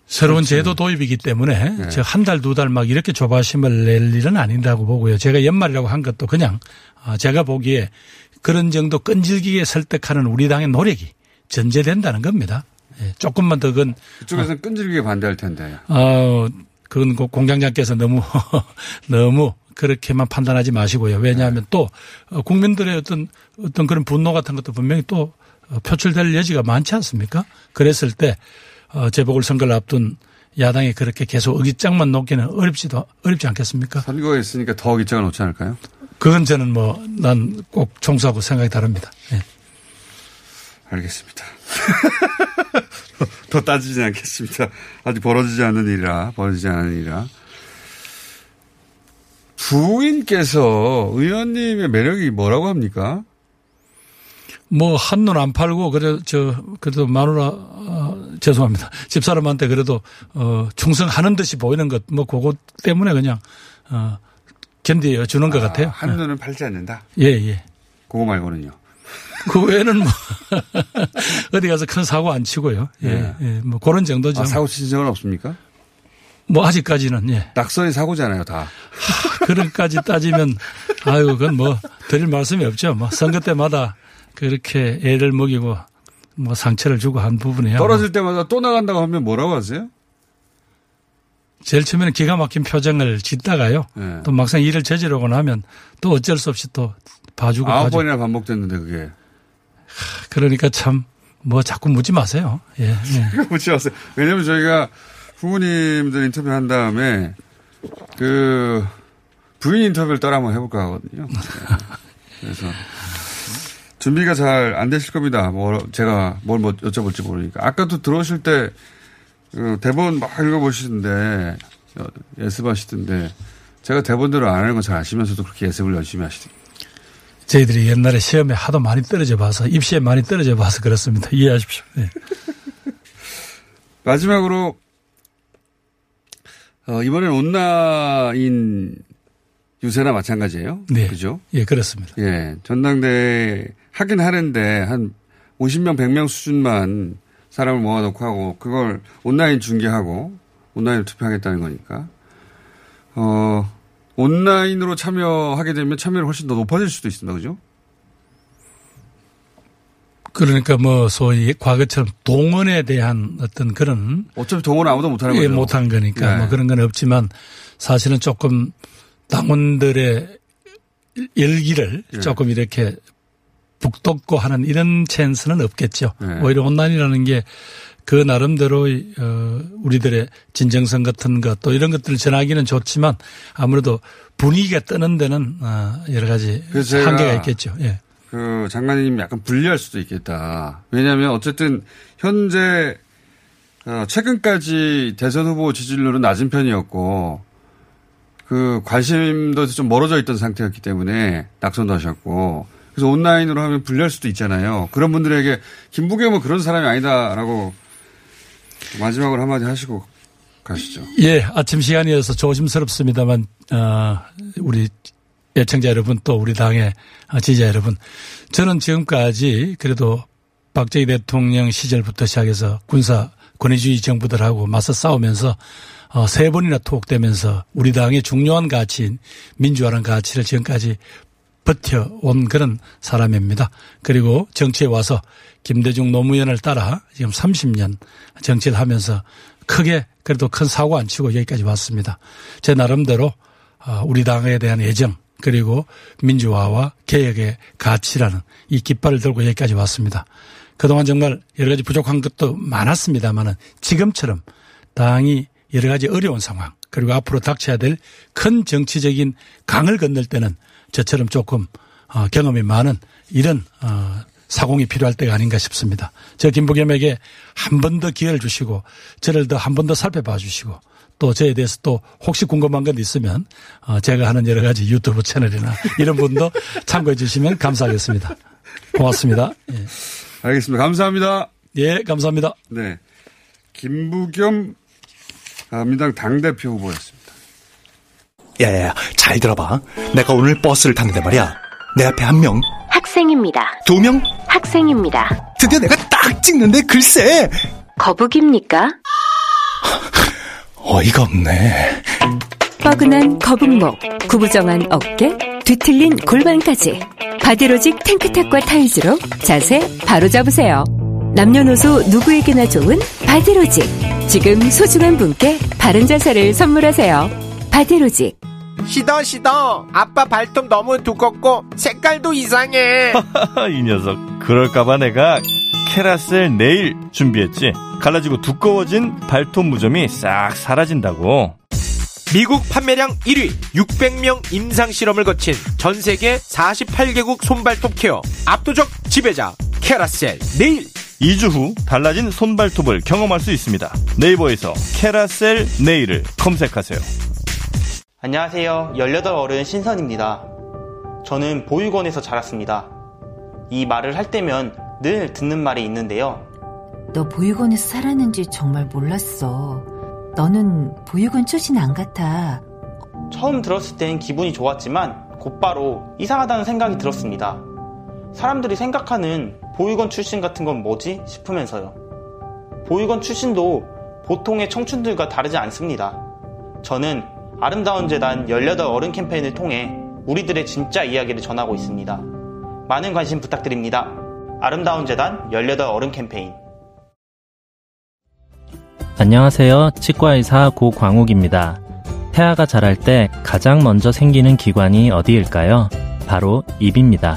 새로운 제도 도입이기 때문에 네. 저한달 두 달 막 이렇게 조바심을 낼 일은 아닌다고 보고요. 제가 연말이라고 한 것도 그냥 아, 제가 보기에 그런 정도 끈질기게 설득하는 우리 당의 노력이 전제된다는 겁니다. 예, 조금만 더 그건 그쪽에서는 끈질기게 반대할 텐데. 어 그건 그 공장장께서 너무 너무 그렇게만 판단하지 마시고요. 왜냐하면 또 어, 국민들의 어떤 어떤 그런 분노 같은 것도 분명히 또 어, 표출될 여지가 많지 않습니까? 그랬을 때 어, 재보궐선거를 앞둔 야당이 그렇게 계속 의기장만 놓기는 어렵지도 어렵지 않겠습니까? 선거에 있으니까 더 의장을 놓지 않을까요? 그건 저는 뭐 난 꼭 총수하고 생각이 다릅니다. 예. 알겠습니다. 더 따지지 않겠습니다. 아직 벌어지지 않는 일이라, 벌어지지 않은 일이라. 부인께서 의원님의 매력이 뭐라고 합니까? 뭐 한눈 안 팔고 그래 저 그래도 마누라 어, 죄송합니다 집사람한테 그래도 어 충성하는 듯이 보이는 것 뭐 그것 때문에 그냥 어 견디어 주는 것 같아요. 한눈은 팔지 않는다. 예 예. 그거 말고는요. 그 외에는 뭐 어디 가서 큰 사고 안 치고요. 예, 네. 예. 뭐 그런 정도죠. 아, 사고 친 적은 없습니까? 뭐 아직까지는 예. 낙선이 사고잖아요, 다. 그런까지 따지면 아유 그건 뭐 드릴 말씀이 없죠. 뭐 선거 때마다 그렇게 애를 먹이고 뭐 상처를 주고 한 부분이야. 떨어질 때마다 또 나간다고 하면 뭐라고 하세요? 제일 처음에는 기가 막힌 표정을 짓다가요. 네. 또 막상 일을 저지르고 나면 또 어쩔 수 없이 또 봐주고 아홉 봐주고. 번이나 반복됐는데 그게. 그러니까 참 뭐 자꾸 묻지 마세요. 예. 예. 묻지 마세요. 왜냐면 저희가 후보님들 인터뷰 한 다음에 그 부인 인터뷰를 따라 한번 해볼까 하거든요. 네. 그래서 준비가 잘 안 되실 겁니다. 뭐 제가 뭘 뭐 여쭤볼지 모르니까. 아까도 들어오실 때그 대본 막 읽어보시던데 어, 예습하시던데 제가 대본대로 안 하는 건잘 아시면서도 그렇게 예습을 열심히 하시더라고요. 저희들이 옛날에 시험에 하도 많이 떨어져 봐서 입시에 많이 떨어져 봐서 그렇습니다. 이해하십시오. 예. 마지막으로 어, 이번엔 온라인 유세나 마찬가지예요. 네. 그죠? 예, 그렇습니다. 예. 전당대회 하긴 하는데 한 50명, 100명 수준만 사람을 모아놓고 하고 그걸 온라인 중계하고 온라인으로 투표하겠다는 거니까. 어, 온라인으로 참여하게 되면 참여를 훨씬 더 높아질 수도 있습니다. 그죠? 그러니까 뭐 소위 과거처럼 동원에 대한 어떤 그런 어차피 동원 아무도 못하는 예, 거죠. 못한 거니까 네. 뭐 그런 건 없지만 사실은 조금 당원들의 열기를 네. 조금 이렇게 북돋고 하는 이런 찬스는 없겠죠. 네. 오히려 온라인이라는 게 그 나름대로 어 우리들의 진정성 같은 것 또 이런 것들을 전하기는 좋지만 아무래도 분위기가 뜨는 데는 어 여러 가지 한계가 있겠죠. 예. 그 장관님 약간 불리할 수도 있겠다. 왜냐하면 어쨌든 현재 어, 최근까지 대선 후보 지지율은 낮은 편이었고 그 관심도 좀 멀어져 있던 상태였기 때문에 낙선도 하셨고 그래서 온라인으로 하면 불리할 수도 있잖아요. 그런 분들에게 김부겸은 그런 사람이 아니다라고 마지막으로 한마디 하시고 가시죠. 예, 아침 시간이어서 조심스럽습니다만, 어, 우리 애청자 여러분 또 우리 당의 지지자 여러분. 저는 지금까지 그래도 박정희 대통령 시절부터 시작해서 군사 권위주의 정부들하고 맞서 싸우면서 어, 세 번이나 투옥되면서 우리 당의 중요한 가치인 민주화라는 가치를 지금까지 버텨온 그런 사람입니다. 그리고 정치에 와서 김대중 노무현을 따라 지금 30년 정치를 하면서 크게 그래도 큰 사고 안 치고 여기까지 왔습니다. 제 나름대로 어, 우리 당에 대한 애정 그리고 민주화와 개혁의 가치라는 이 깃발을 들고 여기까지 왔습니다. 그동안 정말 여러 가지 부족한 것도 많았습니다만은 지금처럼 당이 여러 가지 어려운 상황 그리고 앞으로 닥쳐야 될 큰 정치적인 강을 건널 때는 저처럼 조금 어, 경험이 많은 이런 어, 사공이 필요할 때가 아닌가 싶습니다. 저 김부겸에게 한 번 더 기회를 주시고 저를 더 한 번 더 살펴봐 주시고 또 저에 대해서 또 혹시 궁금한 건 있으면 어, 제가 하는 여러 가지 유튜브 채널이나 이런 분도 참고해 주시면 감사하겠습니다. 고맙습니다. 예. 알겠습니다. 감사합니다. 예, 감사합니다. 네. 김부겸 아, 민당 당대표 후보였습니다. 야야야, 잘 들어봐. 내가 오늘 버스를 탔는데 말이야. 내 앞에 한 명, 학생입니다. 두 명, 학생입니다. 드디어 내가 딱 찍는데 글쎄. 거북입니까? 어이가 없네. 뻐근한 거북목, 구부정한 어깨, 뒤틀린 골반까지 바디로직 탱크탑과 타이즈로 자세 바로 잡으세요. 남녀노소 누구에게나 좋은 바디로직. 지금 소중한 분께 바른 자세를 선물하세요. 바디로직. 시더 시더 아빠 발톱 너무 두껍고 색깔도 이상해 이 녀석 그럴까봐 내가 캐라셀 네일 준비했지 갈라지고 두꺼워진 발톱 무좀이 싹 사라진다고 미국 판매량 1위 600명 임상 실험을 거친 전 세계 48개국 손발톱 케어 압도적 지배자 캐라셀 네일 2주 후 달라진 손발톱을 경험할 수 있습니다 네이버에서 캐라셀 네일을 검색하세요 안녕하세요. 18 어른 신선입니다. 저는 보육원에서 자랐습니다. 이 말을 할 때면 늘 듣는 말이 있는데요. 너 보육원에서 살았는지 정말 몰랐어. 너는 보육원 출신 안 같아. 처음 들었을 땐 기분이 좋았지만 곧바로 이상하다는 생각이 들었습니다. 사람들이 생각하는 보육원 출신 같은 건 뭐지 싶으면서요. 보육원 출신도 보통의 청춘들과 다르지 않습니다. 저는 아름다운 재단 18 어른 캠페인을 통해 우리들의 진짜 이야기를 전하고 있습니다. 많은 관심 부탁드립니다. 아름다운 재단 18 어른 캠페인 안녕하세요. 치과의사 고광욱입니다. 태아가 자랄 때 가장 먼저 생기는 기관이 어디일까요? 바로 입입니다.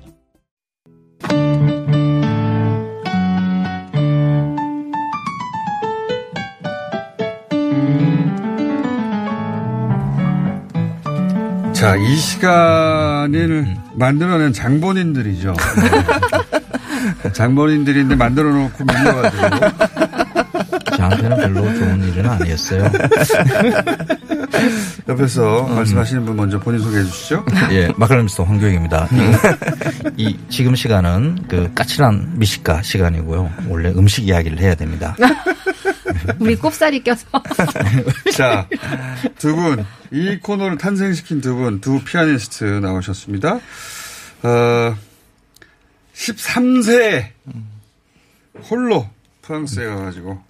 자, 이 시간을 만들어낸 장본인들이죠. 네. 장본인들인데 만들어 놓고 밀려가지고. 저한테는 별로 좋은 일은 아니었어요. 옆에서 음. 말씀하시는 분 먼저 본인 소개해 주시죠. 예, 마카로니스트 황교익입니다. 이, 이, 지금 시간은 그 까칠한 미식가 시간이고요. 원래 음식 이야기를 해야 됩니다. 우리 꼽살이 껴서. 자, 두 분, 이 코너를 탄생시킨 두 분, 두 피아니스트 나오셨습니다. 어, 13세 홀로 프랑스에 가가지고,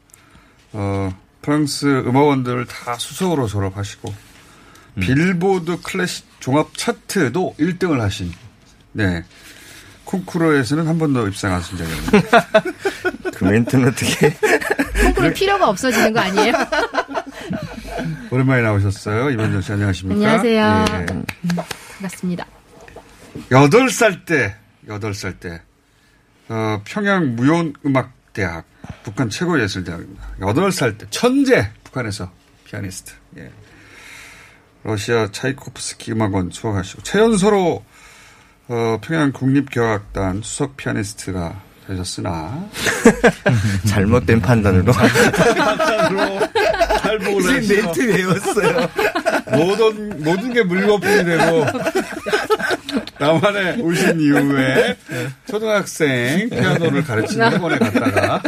어, 프랑스 음악원들을 다 수석으로 졸업하시고, 음. 빌보드 클래식 종합 차트도 1등을 하신, 네. 콩쿠르에서는 한 번도 입상하신 적이 없는. 그 멘트는 어떻게. 콩쿠르 필요가 없어지는 거 아니에요? 오랜만에 나오셨어요. 이번정 씨 안녕하십니까? 안녕하세요. 예. 반갑습니다. 8살 때, 8살 때, 어, 평양 무용음악 대학, 북한 최고 예술대학입니다. 8살 때, 천재! 북한에서 피아니스트. 예. 러시아 차이코프스키 음악원 수학하시고, 최연소로 어, 평양 국립교향악단 수석 피아니스트가 되셨으나 잘못된 판단으로. 해서 멘트 외웠어요. 모든 모든 게 물거품이 되고 남한에 오신 이후에 초등학생 피아노를 가르치는 학원에 갔다가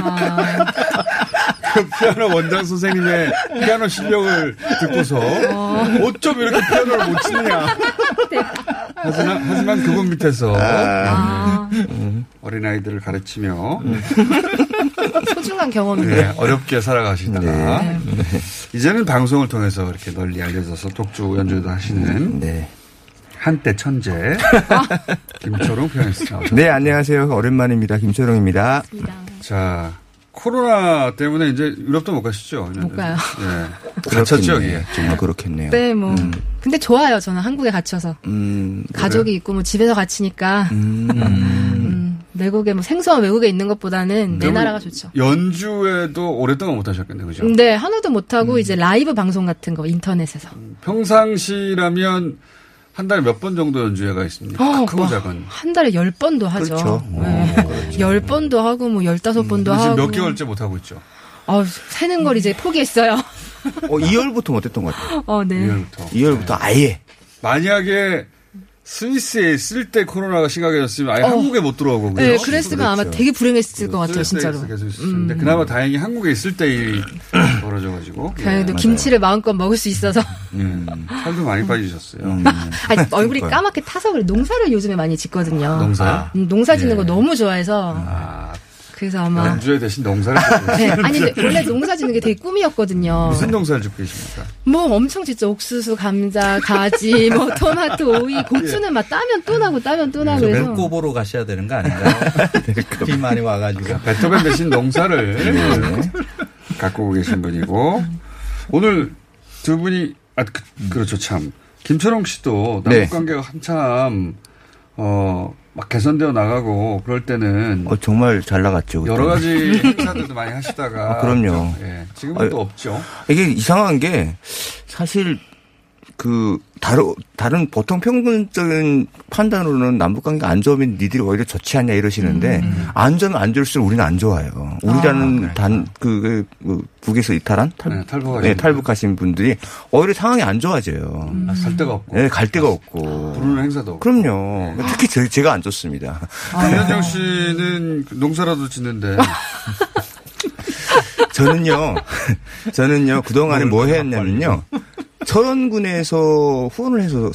그 피아노 원장 선생님의 피아노 실력을 듣고서 어쩜 이렇게 피아노를 못 치느냐. 하지만, 하지만 그분 밑에서 아. 어린아이들을 가르치며 소중한 경험이네요. 네, 어렵게 살아가시다가 네. 이제는 방송을 통해서 이렇게 널리 알려져서 독주 연주도 하시는 네. 한때 천재 김초롱 나오셨습니다. 네, 안녕하세요. 오랜만입니다. 김초롱입니다. 자 코로나 때문에 이제 유럽도 못 가시죠? 못 가요. 네. 갇혔죠 여기에. 정말 그렇겠네요. 네, 뭐. 근데 좋아요. 저는 한국에 갇혀서. 음, 가족이 있고 뭐 집에서 갇히니까. 음. 음, 외국에 뭐 생소한 외국에 있는 것보다는 내 그러면 나라가 좋죠. 연주에도 오랫동안 못 하셨겠네요, 그죠? 네, 하나도 음. 못하고 이제 라이브 방송 같은 거 인터넷에서. 평상시라면 한 달에 몇 번 정도 연주회가 있습니까? 어, 크고 뭐, 작은. 한 달에 열 번도 하죠. 그렇죠. 네. 열번도 하고 뭐 열다섯 번도 지금 하고. 몇 개월째 못 하고 있죠. 어, 세는 걸 이제 포기했어요. 어, 2월부터 못했던 것 같아요. 어, 네. 2월부터. 2월부터 아예. 만약에 스위스에 있을 때 코로나가 심각해졌으면 아예 어. 한국에 못 들어오고 그죠? 네, 그랬으면 아마 되게 불행했을 것 같아요, 진짜로. 계속 있었는데 그나마 다행히 한국에 있을 때 일이 벌어져가지고 그래도 김치를 마음껏 먹을 수 있어서. 음, 살도 많이 빠지셨어요. 아니, 얼굴이. 까맣게 타서 그래. 농사를 요즘에 많이 짓거든요. 농사요? 음, 농사 짓는 예. 거 너무 좋아해서. 그래서 아마. 연주회 대신 농사를 짓고 네, 아니, 근데 원래 농사 짓는 게 되게 꿈이었거든요. 무슨 농사를 짓고 계십니까? 뭐 엄청 짓죠. 옥수수, 감자, 가지, 뭐 토마토, 오이, 고추는 막 따면 또 나고 따면 또 나고 해서. 보러 가셔야 되는 거 아닌가요? 비 많이 와가지고. 베토벤 대신 농사를 갖고 계신 분이고 오늘 두 분이 아 그, 그렇죠 참 김철홍 씨도 네. 남북 관계가 한참 어 막 개선되어 나가고 그럴 때는 어, 정말 잘 나갔죠. 여러 그때는. 가지 행사들도 많이 하시다가 아, 그럼요. 예, 지금은 또 아, 없죠. 이게 이상한 게 사실 그 다른 다른 보통 평균적인 판단으로는 남북 관계 안 좋으면 니들이 오히려 좋지 않냐 이러시는데 안 좋으면 안 좋을수록 우리는 안 좋아요. 우리라는 단그 북에서 이탈한 탈, 네, 탈북하신 네, 탈북하신 분들이 오히려 상황이 안 좋아져요. 아, 살 데가 없고 네, 갈 데가 없고. 부르는 행사도 없고. 그럼요. 특히 제, 제가 안 좋습니다. 김현정 씨는 농사라도 짓는데 저는요, 저는요, 그동안에 뭐 했냐면요. 철원군에서 후원을 해서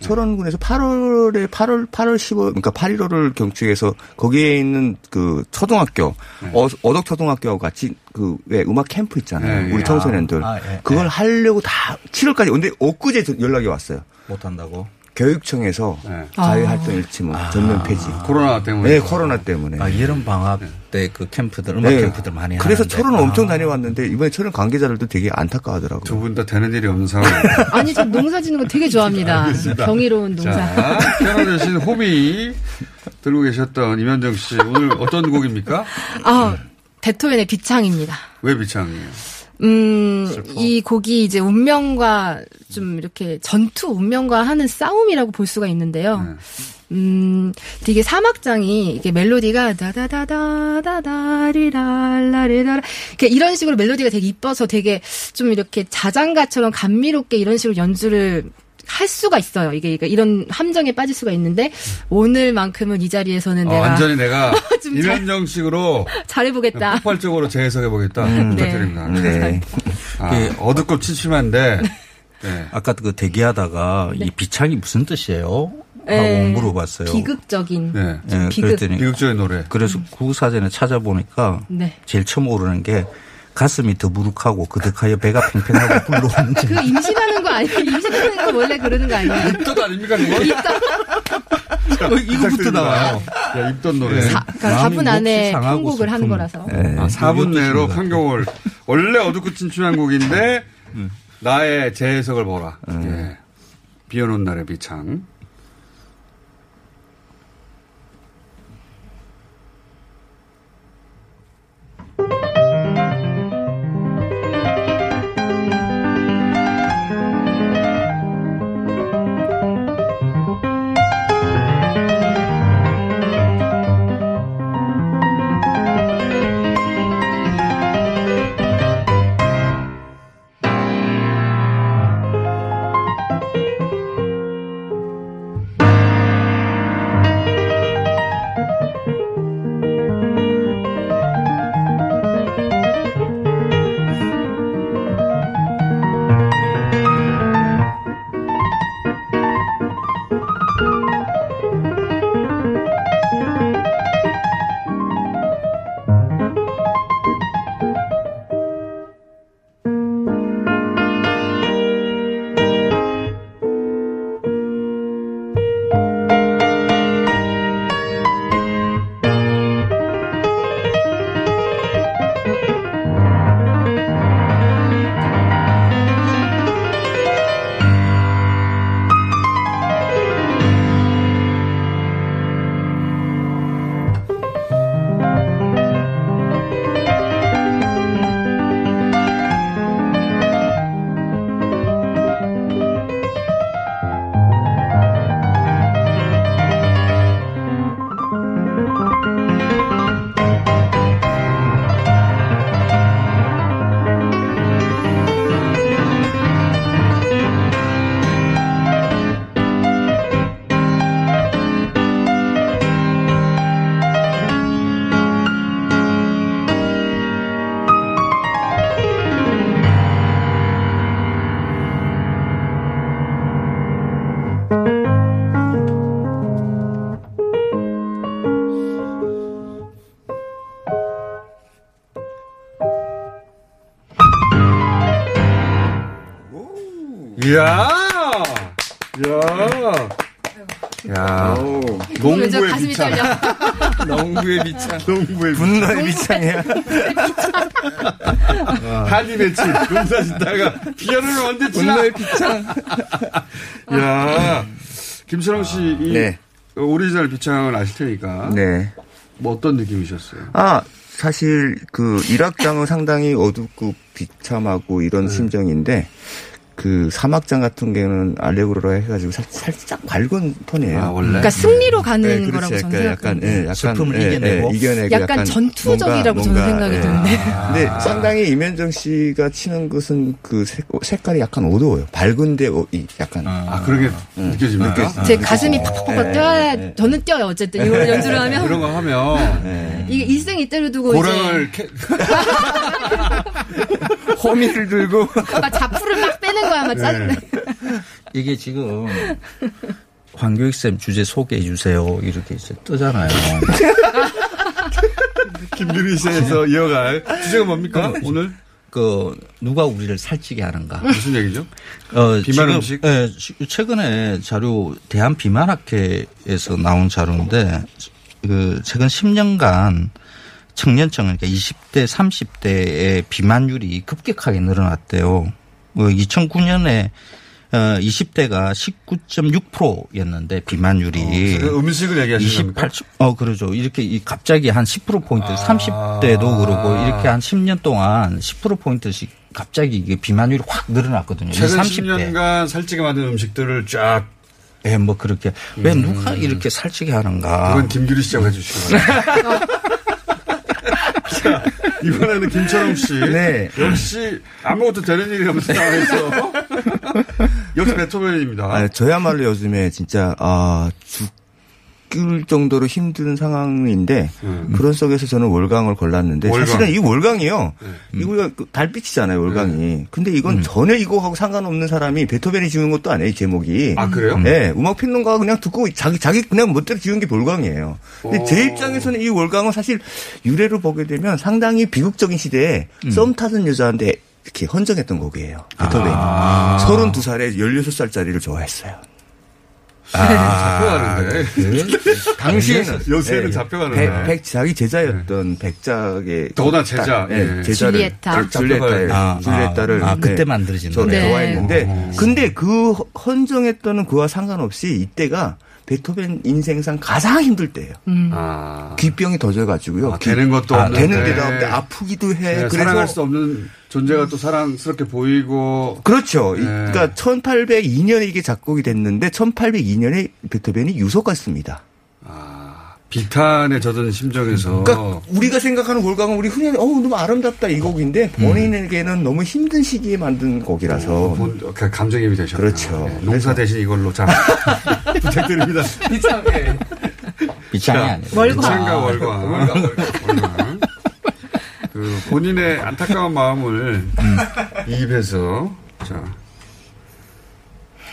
철원군에서 8월에 8월 8월 15 그러니까 8.15를 경축해서 거기에 있는 그 초등학교 어, 어덕 초등학교하고 같이 그 왜 음악 캠프 있잖아요. 네, 우리 예. 청소년들 아, 예, 그걸 하려고 다 7월까지 근데 엊그제 저- 연락이 왔어요. 못 한다고? 교육청에서 네. 자유 활동 일치 뭐 전면 폐지. 코로나 때문에. 네, 코로나 때문에. 아, 여름 방학 때 그 캠프들, 음악 네. 캠프들 많이 그래서 하는데. 철원 아. 엄청 다녀왔는데 이번에 철원 관계자들도 되게 안타까워하더라고요. 두 분 다 되는 일이 없는 상황. 아니, 저 농사 짓는 거 되게 좋아합니다. 알겠습니다. 경이로운 농사. 자, 피아노 대신 호비 들고 계셨던 이면정 씨 오늘 어떤 곡입니까? 아, 베토벤의 비창입니다. 왜 비창이에요? 음, 이 곡이 이제 운명과 좀 이렇게 전투 운명과 하는 싸움이라고 볼 수가 있는데요. 네. 음, 되게 사막장이 이게 멜로디가 다다다다다다리랄라리라 이렇게 이런 식으로 멜로디가 되게 이뻐서 되게 좀 이렇게 자장가처럼 감미롭게 이런 식으로 연주를 할 수가 있어요. 이게 이게 이런 함정에 빠질 수가 있는데 오늘만큼은 이 자리에서는 어, 내가 완전히 내가 좀 이면정식으로 잘해보겠다. 폭발적으로 재해석해 보겠다. 음. 부탁드립니다. 네. 아, 그 어둡고 침침한데 네. 아까 그 대기하다가 이 비창이 무슨 뜻이에요? 하고 네. 물어봤어요. 비극적인. 네. 예, 비극. 그랬더니 비극적인 노래. 그래서 국사전에 찾아보니까 네. 제일 처음 오르는 게 가슴이 더부룩하고 그득하여 배가 팽팽하고 불러오는 그 임신하는 거 아니에요? 임신하는 거 원래 그러는 거 아니에요? 입덧 아닙니까 그거? 이거부터 나와요. 야, 입덧 노래. 사, 그러니까 4분 안에 편곡을 하는 거라서. 아, 4분 내로 편곡을 원래 어둡고 침침한 곡인데 나의 재해석을 보라. 예. 비오는 날의 비창. 이야! 이야! 야, 농구의 가슴이 비창. 떨려. 농구의 비창. 농구의 분노의 비창이야. 한이 매치. 농사 짓다가 피아노를 언제 치나? 분노의 비창. 야, 김철영 씨, 이 네. 오리지널 비창을 아실 테니까. 네. 뭐 어떤 느낌이셨어요? 아, 사실 그 일악장은 상당히 어둡고 비참하고 이런 심정인데 그 사막장 같은 경우는 알레그로라 해가지고 살, 살짝 밝은 톤이에요. 아, 원래? 그러니까 승리로 가는 네. 거라고 저는 약간, 약간. 예, 약간 슬픔을 예, 이겨내고. 예, 이겨내고 약간 전투적이라고 저는 생각이 예. 드는데. 근데 상당히 이면정 씨가 치는 것은 그 색, 색깔이 약간 어두워요. 밝은데 어, 이 약간 아, 그러게 느껴집니까? 제 가슴이 팍팍팍 뛰어야 저는 뛰어요 어쨌든 이걸 연주를 하면 그런 거 하면 이게 일생 이때를 두고 고랑을 이제 호미를 들고 막 자풀을 막 빼는 거야 막 짜증나. 이게 지금 황교익 쌤 주제 소개해 주세요 이렇게 이제 뜨잖아요. 김규리시에서 이어갈 주제가 뭡니까 오늘? 그 누가 우리를 살찌게 하는가? 무슨 얘기죠? 어, 비만 지금, 음식? 예, 시- 최근에 자료 대한 비만학회에서 나온 자료인데 그 최근 10년간 청년층 그러니까 20대, 30대의 비만율이 급격하게 늘어났대요. 2009년에 어, 20대가 19.6%였는데 비만율이 그 음식을 얘기하시는 겁니까? 28, 어, 그러죠. 이렇게 이 갑자기 한 10%포인트, 아. 30대도 그러고 이렇게 한 10년 동안 10%포인트씩 갑자기 이게 비만율이 확 늘어났거든요. 최근 30대. 10년간 살찌게 만든 음식들을 쫙. 예, 뭐 그렇게. 왜 누가 이렇게 살찌게 하는가. 그건 김규리 씨가 바랍니다. 자, 이번에는 김철웅 씨. 네. 역시 아무것도 되는 일이 없는 상황에서. 역시 베토벤입니다. 아, 저야말로 요즘에 진짜 아 죽 을 정도로 힘든 상황인데 그런 속에서 저는 월강을 골랐는데 음. 월강. 사실은 이 월강이요. 네. 이거 그 달빛이잖아요, 월강이. 근데 이건 음. 전혀 이거하고 상관없는 사람이 베토벤이 지은 것도 아니에요, 이 제목이. 아, 그래요? 네, 음악 평론가가 그냥 듣고 자기 자기 그냥 멋대로 지은 게 월강이에요. 근데 오. 제 입장에서는 이 월강은 사실 유래로 보게 되면 상당히 비극적인 시대에 음. 썸 타던 여자한테 이렇게 헌정했던 곡이에요. 베토벤이. 아. 32살에 16살짜리를 좋아했어요. 잡혀가는데. 당시에는 요새는 예, 잡혀가는데. 백, 백, 자기 제자였던 백작의 더구나 제자, 딸, 예, 예. 제자를 줄리에타. 딱 줄리에타를 아, 줄리에타를 아, 네, 그때 만들어진 노래. 좋아했는데 근데 그 헌정했던 그와 상관없이 이때가 베토벤 인생상 가장 힘들 때예요. 음. 아. 귀병이 터져가지고요. 아, 되는 것도 아, 없는데. 되는 데도 없는데 아프기도 해. 네, 그래서 사랑할 수 없는 존재가 또 사랑스럽게 보이고. 그렇죠. 이- 네. 그러니까 1802년에 이게 작곡이 됐는데 1802년에 베토벤이 유서가 씁니다. 비탄에 젖은 심정에서. 그러니까 우리가 생각하는 월광은 우리 흔히 어우 너무 아름답다 이 곡인데 본인에게는 너무 힘든 시기에 만든 곡이라서 본, 그 감정입이 되셨다. 그렇죠. 네, 농사 대신 이걸로 자 부탁드립니다. 비창이 아니에요. 월광. 창과 월광. 월광. 그 본인의 안타까운 마음을 이입해서 자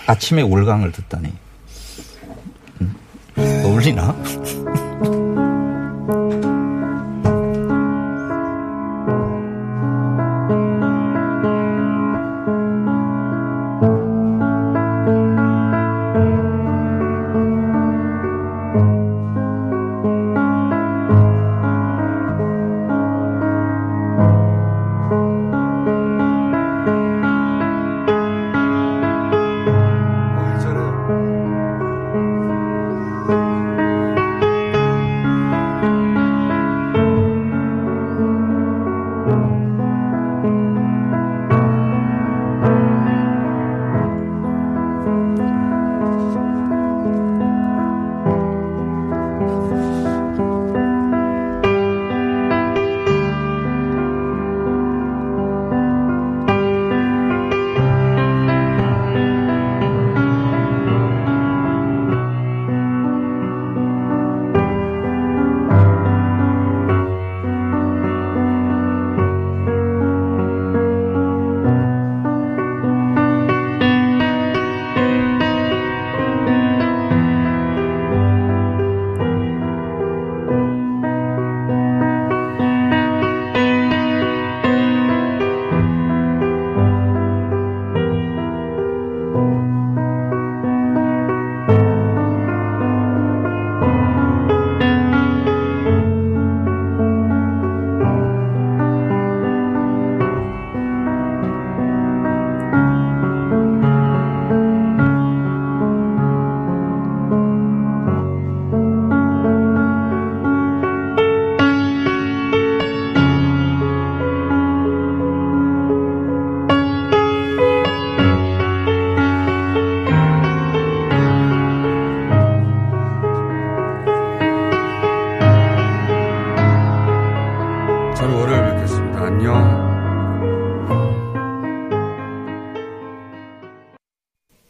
아침에 월광을 듣다니. 음, 어울리나? 아,